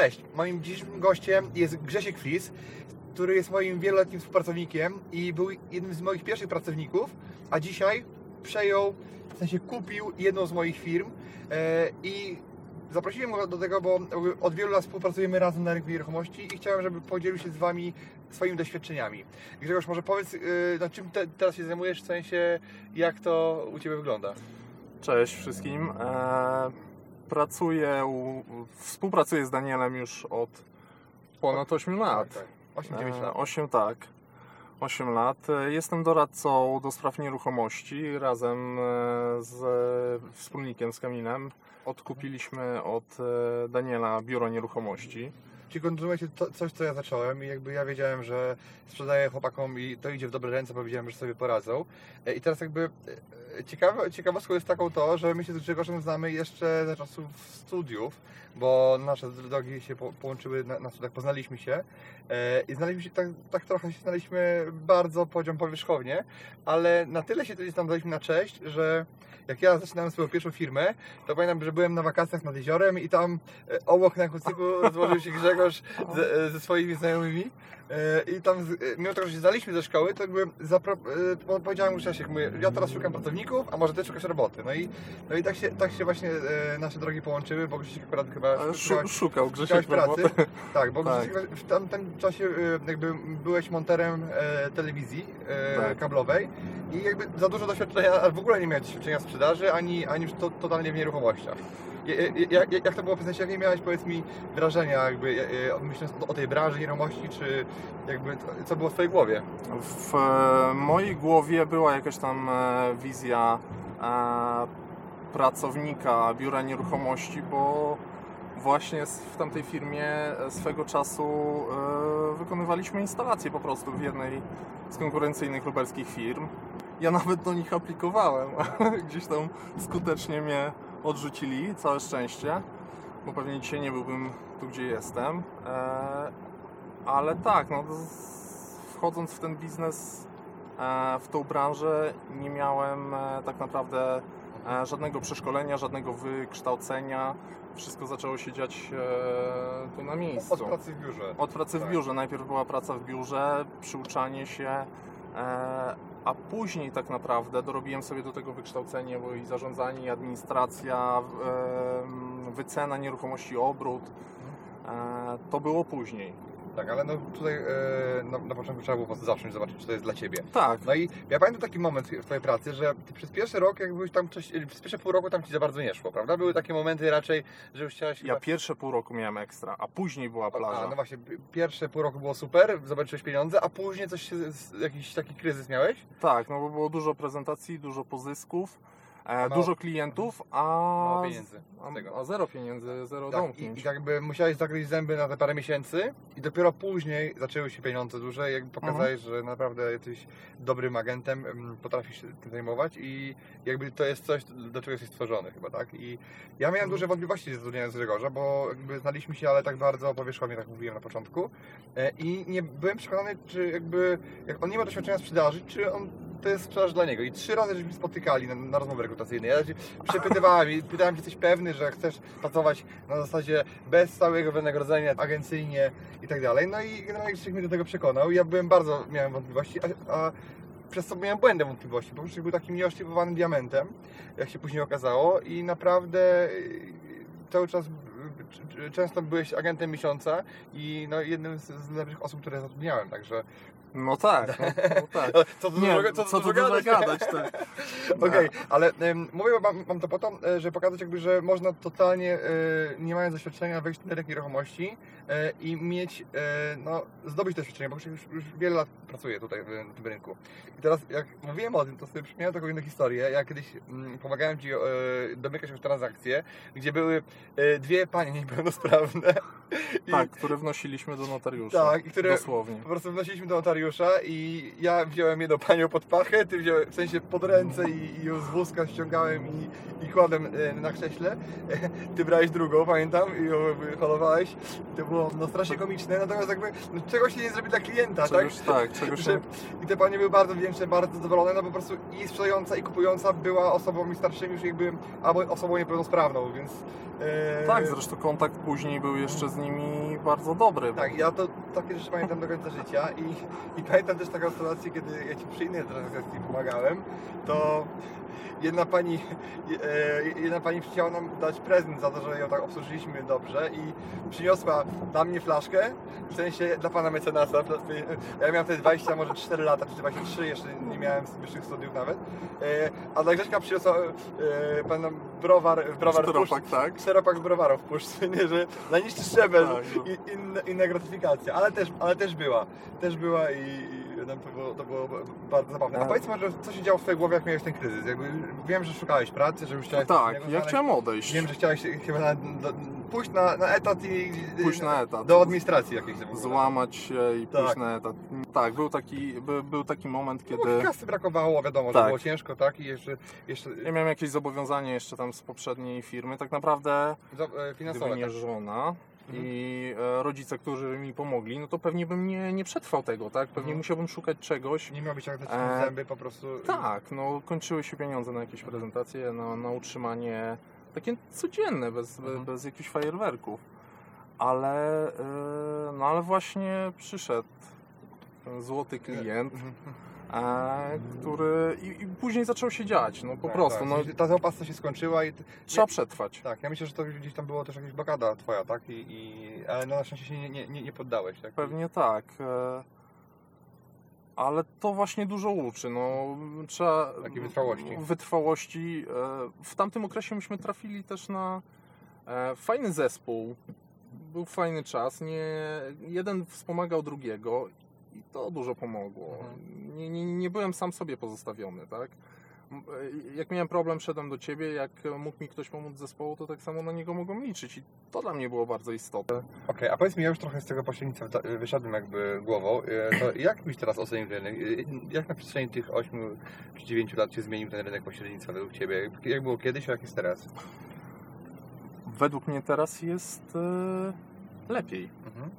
Cześć, moim dzisiejszym gościem jest Grzesiek Flis, który jest moim wieloletnim współpracownikiem i był jednym z moich pierwszych pracowników, a dzisiaj przejął, w sensie kupił jedną z moich firm e, i zaprosiłem go do tego, bo od wielu lat współpracujemy razem na rynku nieruchomości i chciałem, żeby podzielił się z Wami swoimi doświadczeniami. Grzegorz, może powiedz, e, na czym te, teraz się zajmujesz, w sensie jak to u Ciebie wygląda? Cześć wszystkim. E, pracuję, u, współpracuję z Danielem już od ponad 8 lat. Tak, tak. 8-9 lat. 8 tak. 8 lat. E, Jestem doradcą do spraw nieruchomości razem e, z wspólnikiem, z Kamilem. Odkupiliśmy od e, Daniela biuro nieruchomości. Kontynuujecie to, coś, co ja zacząłem i jakby ja wiedziałem, że sprzedaję chłopakom i to idzie w dobre ręce, bo wiedziałem, że sobie poradzą. E, I teraz jakby e, ciekawe, ciekawostką jest taką to, że my się z Grzegorzem znamy jeszcze za czasów studiów, bo nasze drogi się po, połączyły na, na studiach, poznaliśmy się e, i znaliśmy się tak, tak trochę się znaliśmy bardzo poziom powierzchownie, ale na tyle się tam daliśmy na cześć, że jak ja zaczynałem swoją pierwszą firmę, to pamiętam, że byłem na wakacjach nad jeziorem i tam e, obok na kucyku złożył się Grzegorz ze, ze swoimi znajomymi e, i tam, e, mimo tego, że się znaliśmy ze szkoły, to jakby zapro, e, powiedziałem mu Grzesiek, mówię, ja teraz szukam pracowników, a może ty szukasz roboty. No i, no i tak, się, tak się właśnie nasze drogi połączyły, bo Grzesiek akurat chyba E, Szu, szukał Grzesiek Szukałeś pracy? Tak, bo Tak. Grzesiek w tamtym czasie jakby byłeś monterem telewizji Tak. kablowej i jakby za dużo doświadczenia, w ogóle nie miałeś doświadczenia sprzedaży, ani, ani już to, totalnie w nieruchomościach. Jak, jak to było w sensie, jakie miałeś powiedz mi wrażenia jakby e, e, myśląc o, tej branży nieruchomości, czy jakby co było w twojej głowie? W e, mojej głowie była jakaś tam wizja pracownika biura nieruchomości, bo właśnie w tamtej firmie swego czasu wykonywaliśmy instalacje po prostu w jednej z konkurencyjnych lubelskich firm. Ja nawet do nich aplikowałem, gdzieś tam skutecznie mnie odrzucili, całe szczęście, bo pewnie dzisiaj nie byłbym tu, gdzie jestem. E, ale tak, no, wchodząc w ten biznes, e, w tą branżę, nie miałem e, tak naprawdę żadnego przeszkolenia, żadnego wykształcenia. Wszystko zaczęło się dziać tu na miejscu. Od pracy w biurze. Od pracy w Tak. biurze. Najpierw była praca w biurze, przyuczanie się, a później tak naprawdę dorobiłem sobie do tego wykształcenie, bo i zarządzanie, i administracja, wycena nieruchomości, obrót. E, to było później. Tak, ale no tutaj e, na, na początku trzeba było po prostu zacząć zobaczyć, czy to jest dla Ciebie. Tak, No i ja pamiętam taki moment w Twojej pracy, że ty przez pierwszy rok, jak byłeś tam, coś, przez pierwsze pół roku tam Ci za bardzo nie szło, prawda? Były takie momenty raczej, że już chciałeś... ja pierwsze pół roku miałem ekstra, a później była plaża. A, no właśnie, pierwsze pół roku było super, zobaczyłeś pieniądze, a później coś jakiś taki kryzys miałeś? Tak, no bo było dużo prezentacji, dużo pozysków, e, Mało- dużo klientów, a, Mało pieniędzy z a, a zero pieniędzy, zero Tak, i, domknięć. I tak jakby musiałeś zagryźć zęby na te parę miesięcy i dopiero później zaczęły się pieniądze duże i jakby pokazałeś, że naprawdę jesteś dobrym agentem, em, potrafisz się tym zajmować i jakby to jest coś, do czego jesteś stworzony chyba, tak? I ja miałem Mhm. duże wątpliwości zatrudniając Grzegorza, bo jakby znaliśmy się, ale tak bardzo powierzchownie, tak mówiłem na początku E, i nie byłem przekonany, czy jakby, jak on nie ma doświadczenia sprzedaży, czy on to jest sprzedaż dla niego. I trzy razy żeśmy spotykali na, na rozmowy rekrutacyjnej. Ja przepytywałem i pytałem, czy jesteś pewny, że chcesz pracować na zasadzie bez stałego wynagrodzenia, agencyjnie i tak dalej. No i generalnie Krzysiek mnie do tego przekonał. Ja byłem bardzo, miałem wątpliwości, a, a przez to miałem błędne wątpliwości, bo Krzysiek był takim nieoszlifowanym diamentem, jak się później okazało i naprawdę y, cały czas y, często byłeś agentem miesiąca i no, jednym z, z lepszych osób, które zatrudniałem, także No tak, no, no tak. Co tu dużo, co dużo gadać? gadać, tak. Okej, ale ym, mówię, mam, mam to po to, e, żeby pokazać jakby, że można totalnie, e, nie mając doświadczenia, wejść na rynek nieruchomości e, i mieć, e, no, zdobyć doświadczenie, bo już, już, wiele lat pracuję tutaj w, tym rynku. I teraz jak mówiłem o tym, to sobie przypomniałem taką inną historię. Ja kiedyś mm, pomagałem Ci e, domykać już transakcje, gdzie były dwie panie niepełnosprawne. I, Tak, które wnosiliśmy do notariusza. Tak, i które- Dosłownie. Po prostu wnosiliśmy do notariusza i ja wziąłem jedną panią pod pachę, ty wziąłem, w sensie pod ręce i, i ją z wózka ściągałem i, i kładłem e, na krześle. Ty brałeś drugą, pamiętam, i ją holowałeś. To było no, strasznie komiczne, natomiast jakby no, czegoś się nie zrobi dla klienta, tak? Czegoś, tak, czegoś Że, I te panie były bardzo wdzięczne, bardzo zadowolone, no po prostu i sprzedająca i kupująca była osobą starszymi już jakby, albo osobą niepełnosprawną, więc... e, Tak, zresztą kontakt później był jeszcze z nimi bardzo dobry. tak, ja to takie rzeczy pamiętam do końca życia i, i pamiętam też taką sytuację, kiedy ja Ci przy innej transakcji pomagałem, to jedna pani, e, jedna pani chciała nam dać prezent za to, że ją tak obsłużyliśmy dobrze i przyniosła dla mnie flaszkę, w sensie dla Pana mecenasa, ja miałem wtedy 20, może 4 lata, czy 23, jeszcze nie miałem wyższych studiów nawet, e, a dla Grześka przyniosła e, Pana browar, browar Czteropak, tak? Czteropak browarów w puszce, nie, że najniższy szczebel Tak, no. i inna, inna gratyfikacja, ale też, ale też była, też była i, to, było, to było bardzo zabawne. A Tak. powiedz może, co się działo w twojej głowie, jak miałeś ten kryzys? Jakby, wiem, że szukałeś pracy, że już chciałeś... coś Tak, ja chciałem odejść. Wiem, że chciałeś chyba na, do, pójść na, na etat i... Pójść na etat. Do administracji jakiejś. Złamać się i Tak. pójść na etat. Tak, był taki, by, był taki moment, No, kiedy kasy brakowało, wiadomo, że Tak. było ciężko, tak? I jeszcze, jeszcze ja miałem jakieś zobowiązanie jeszcze tam z poprzedniej firmy. Tak naprawdę, za- e, finansowe. gdyby nie tak. żona i e, rodzice, którzy mi pomogli, no to pewnie bym nie, nie przetrwał tego, tak? Pewnie Mhm. musiałbym szukać czegoś. Nie miałbyś jak E, zęby po prostu. Tak, no kończyły się pieniądze na jakieś prezentacje, na, na utrzymanie takie codzienne, bez, Mhm. bez jakichś fajerwerków. Ale, e, no ale właśnie przyszedł ten złoty klient, Mhm. E, który i, i później zaczął się dziać, no po Tak, prostu, tak. no Ta zaopatrzka się skończyła i... trzeba przetrwać. Tak, ja myślę, że to gdzieś tam było też jakaś blokada twoja, tak? I, i, ale no, na szczęście się nie, nie, nie, nie poddałeś, tak? Pewnie tak. e, Ale to właśnie dużo uczy. No, trzeba. Takiej wytrwałości. Wytrwałości. e, W tamtym okresie myśmy trafili też na e, fajny zespół. Był fajny czas. Nie, jeden wspomagał drugiego i to dużo pomogło. Mhm. Nie, nie, nie byłem sam sobie pozostawiony, tak? E, Jak miałem problem, szedłem do ciebie. Jak mógł mi ktoś pomóc z zespołu, to tak samo na niego mogłem liczyć. I to dla mnie było bardzo istotne. Okej, a powiedz mi, ja już trochę z tego pośrednictwa wta- wysiadłem jakby głową, e, to jak byś teraz ocenił rynek? E, Jak na przestrzeni tych 8 czy 9 lat się zmienił ten rynek pośrednictwa według Ciebie? Jak było kiedyś, a jak jest teraz? według mnie teraz jest e, lepiej. Mhm.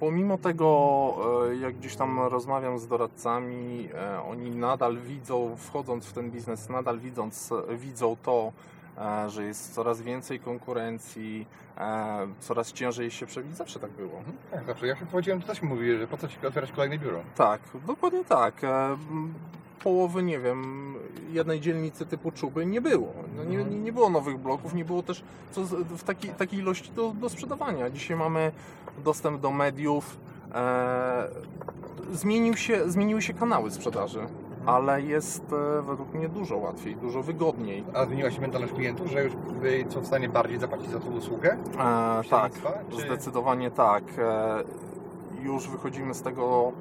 Pomimo tego, e, jak gdzieś tam rozmawiam z doradcami, e, oni nadal widzą, wchodząc w ten biznes, nadal widząc, widzą to, e, że jest coraz więcej konkurencji, coraz ciężej się przebić. Zawsze tak było. Mhm. Tak, zawsze. Jak się powiedziałem, to też mi mówili, że po co Ci otwierać kolejne biuro? Tak, dokładnie tak. Połowy, nie wiem, jednej dzielnicy typu Czuby nie było. No nie, Mhm. nie, było nowych bloków, nie było też co w taki, takiej ilości do, do sprzedawania. Dzisiaj mamy dostęp do mediów. E, zmienił się, zmieniły się kanały sprzedaży, ale jest e, według mnie dużo łatwiej, dużo wygodniej. A zmieniła się mentalność klientów, że już są w stanie bardziej zapłacić za tą usługę? E, tak, czy- zdecydowanie tak. E, już wychodzimy z tego.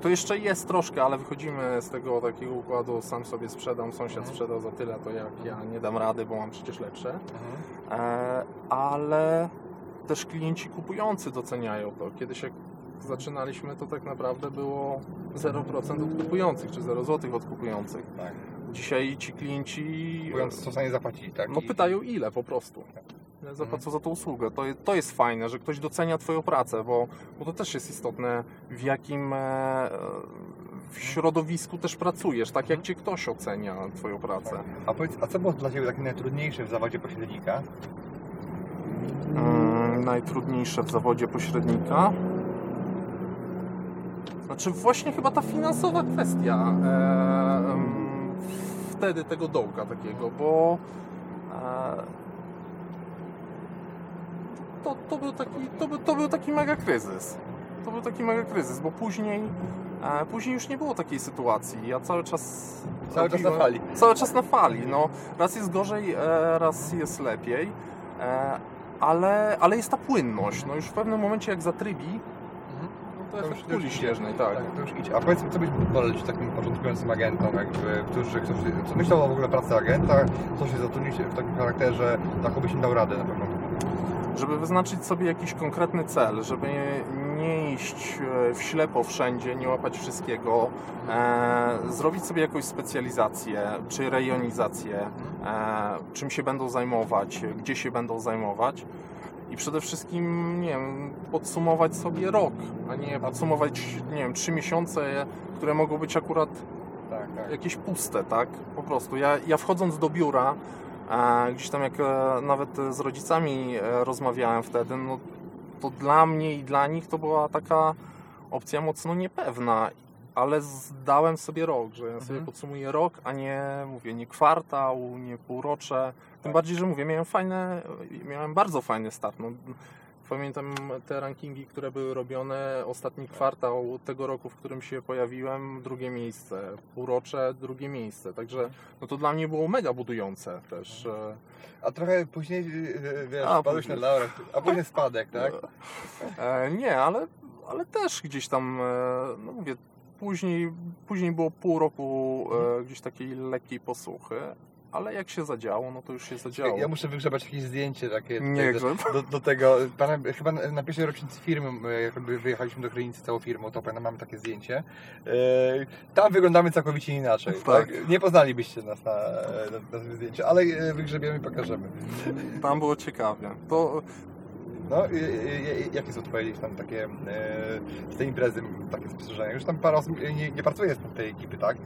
To jeszcze jest troszkę, ale wychodzimy z tego takiego układu, sam sobie sprzedam, sąsiad Mhm. sprzedał za tyle, to jak ja nie dam rady, bo mam przecież lepsze. Mhm. E, ale też klienci kupujący doceniają to. Kiedyś jak zaczynaliśmy, to tak naprawdę było 0% od kupujących, czy 0 zł od kupujących. Tak. Dzisiaj ci klienci Mówiąc, są w stanie zapłacić, tak? no pytają ile po prostu. Zapłacą za tą usługę. To, to jest fajne, że ktoś docenia Twoją pracę, bo, bo to też jest istotne, w jakim e, w środowisku też pracujesz, tak jak Cię ktoś ocenia Twoją pracę. A powiedz, a co było dla Ciebie takie najtrudniejsze w zawodzie pośrednika? Mm, najtrudniejsze w zawodzie pośrednika? Znaczy właśnie chyba ta finansowa kwestia e, wtedy tego dołka takiego, bo e, to, to, był taki, to, był, to był taki mega kryzys. To był taki mega kryzys, bo później E, Później już nie było takiej sytuacji. Ja cały czas. Cały czas na robiłem- fali. Cały czas na fali. No, raz jest gorzej, e, raz jest lepiej. E, Ale, ale jest ta płynność. No już w pewnym momencie jak zatrybi, no to, To już- kuli idzie. śnieżnej, tak. Tak, to już idzie. A powiedz mi, co byś polecił takim początkującym agentom, jakby, którzy, którzy co myślą o w ogóle pracy agenta, co się zatrudnić w takim charakterze, taką byś im dał radę na pewno. Żeby wyznaczyć sobie jakiś konkretny cel, żeby nie iść e, w ślepo wszędzie, nie łapać wszystkiego, e, zrobić sobie jakąś specjalizację czy rejonizację, e, czym się będą zajmować, gdzie się będą zajmować i przede wszystkim, nie wiem, podsumować sobie rok, a nie podsumować, nie wiem, trzy miesiące, które mogą być akurat Tak, tak. jakieś puste, tak? Po prostu. Ja, ja wchodząc do biura, gdzieś tam jak e, nawet z rodzicami e, rozmawiałem wtedy, no to dla mnie i dla nich to była taka opcja mocno niepewna. Ale zdałem sobie rok, że ja sobie Mhm. podsumuję rok, a nie mówię, nie kwartał, nie półrocze. Tym Tak. bardziej, że mówię, miałem fajne, miałem bardzo fajny start. No, pamiętam te rankingi, które były robione. Ostatni kwartał tego roku, w którym się pojawiłem, drugie miejsce. Półrocze, drugie miejsce. Także no to dla mnie było mega budujące też. A trochę później, yy, wiesz, A, spadłeś na później. laurach, a później spadek, tak? E, nie, ale, ale też gdzieś tam, e, no mówię, później, później było pół roku e, gdzieś takiej lekkiej posłuchy, ale jak się zadziało, no to już się zadziało. Ja muszę wygrzebać jakieś zdjęcie takie Nie do, do, do tego. Pana, chyba na pierwszej rocznicy firmy, e, jak wyjechaliśmy do Krynicy całą firmą, to pamiętam, mamy takie zdjęcie. E, Tam wyglądamy całkowicie inaczej. Tak. Tak. Nie poznalibyście nas na, na, na tym zdjęciu, ale e, wygrzebiemy i pokażemy. Tam było ciekawie. To No, e, e, jakie są Twoje tam takie e, z tej imprezy takie spostrzeżenia? Już tam parę osób nie, nie pracuje z tej ekipy, tak?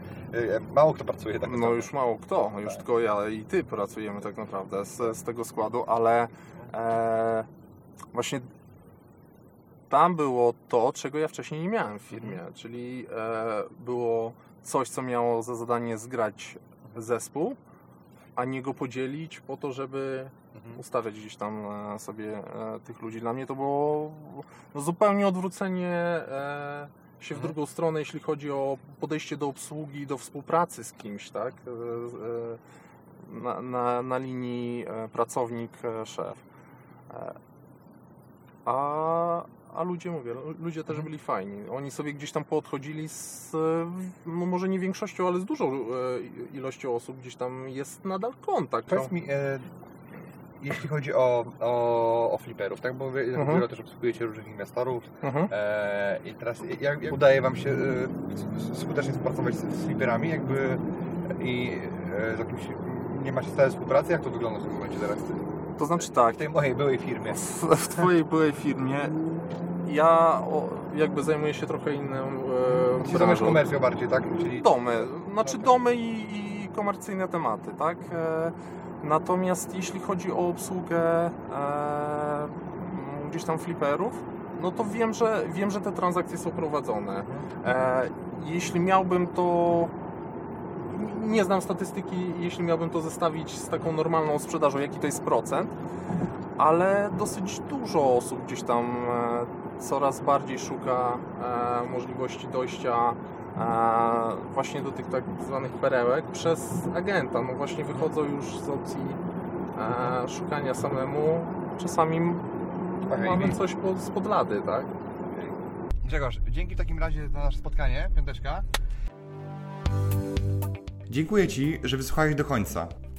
E, Mało kto pracuje tak No już mało kto, już Tak. tylko ja i ty pracujemy tak naprawdę z, z tego składu, ale e, właśnie tam było to, czego ja wcześniej nie miałem w firmie, Mhm. czyli e, było coś, co miało za zadanie zgrać zespół, a nie go podzielić po to, żeby Mhm. ustawiać gdzieś tam e, sobie e, tych ludzi. Dla mnie to było zupełnie odwrócenie e, się w Mhm. drugą stronę, jeśli chodzi o podejście do obsługi, do współpracy z kimś, tak? Na, na, na linii pracownik-szef. A, a ludzie, mówię, ludzie też Mhm. byli fajni. Oni sobie gdzieś tam poodchodzili z, e, no może nie większością, ale z dużą e, ilością osób gdzieś tam jest nadal kontakt. No. Powiedz mi, e, jeśli chodzi o, o, o fliperów, tak? Bo wy Mhm. też obsługujecie różnych inwestorów Mhm. e, i teraz jak, jak udaje Wam się e, skutecznie współpracować z, z fliperami jakby i e, z jakimś, nie macie stałej współpracy? Jak to wygląda w tym momencie teraz? To znaczy tak, W tej mojej byłej firmie. w, w Twojej byłej firmie ja jakby zajmuję się trochę inną e, Czyli branżą. komercją bardziej, tak? Czyli Domy, znaczy Dobra. domy i, i komercyjne tematy, tak? E, natomiast jeśli chodzi o obsługę e, gdzieś tam fliperów, no to wiem, że wiem, że te transakcje są prowadzone. E, jeśli miałbym to. Nie znam statystyki, jeśli miałbym to zestawić z taką normalną sprzedażą, jaki to jest procent, ale dosyć dużo osób gdzieś tam e, coraz bardziej szuka e, możliwości dojścia e, właśnie do tych tak zwanych perełek przez agenta. No właśnie wychodzą już z opcji e, szukania samemu. Czasami mamy coś pod, spod lady, tak? Grzegorz, dzięki w takim razie za nasze spotkanie, piąteczka. Dziękuję Ci, że wysłuchałeś do końca.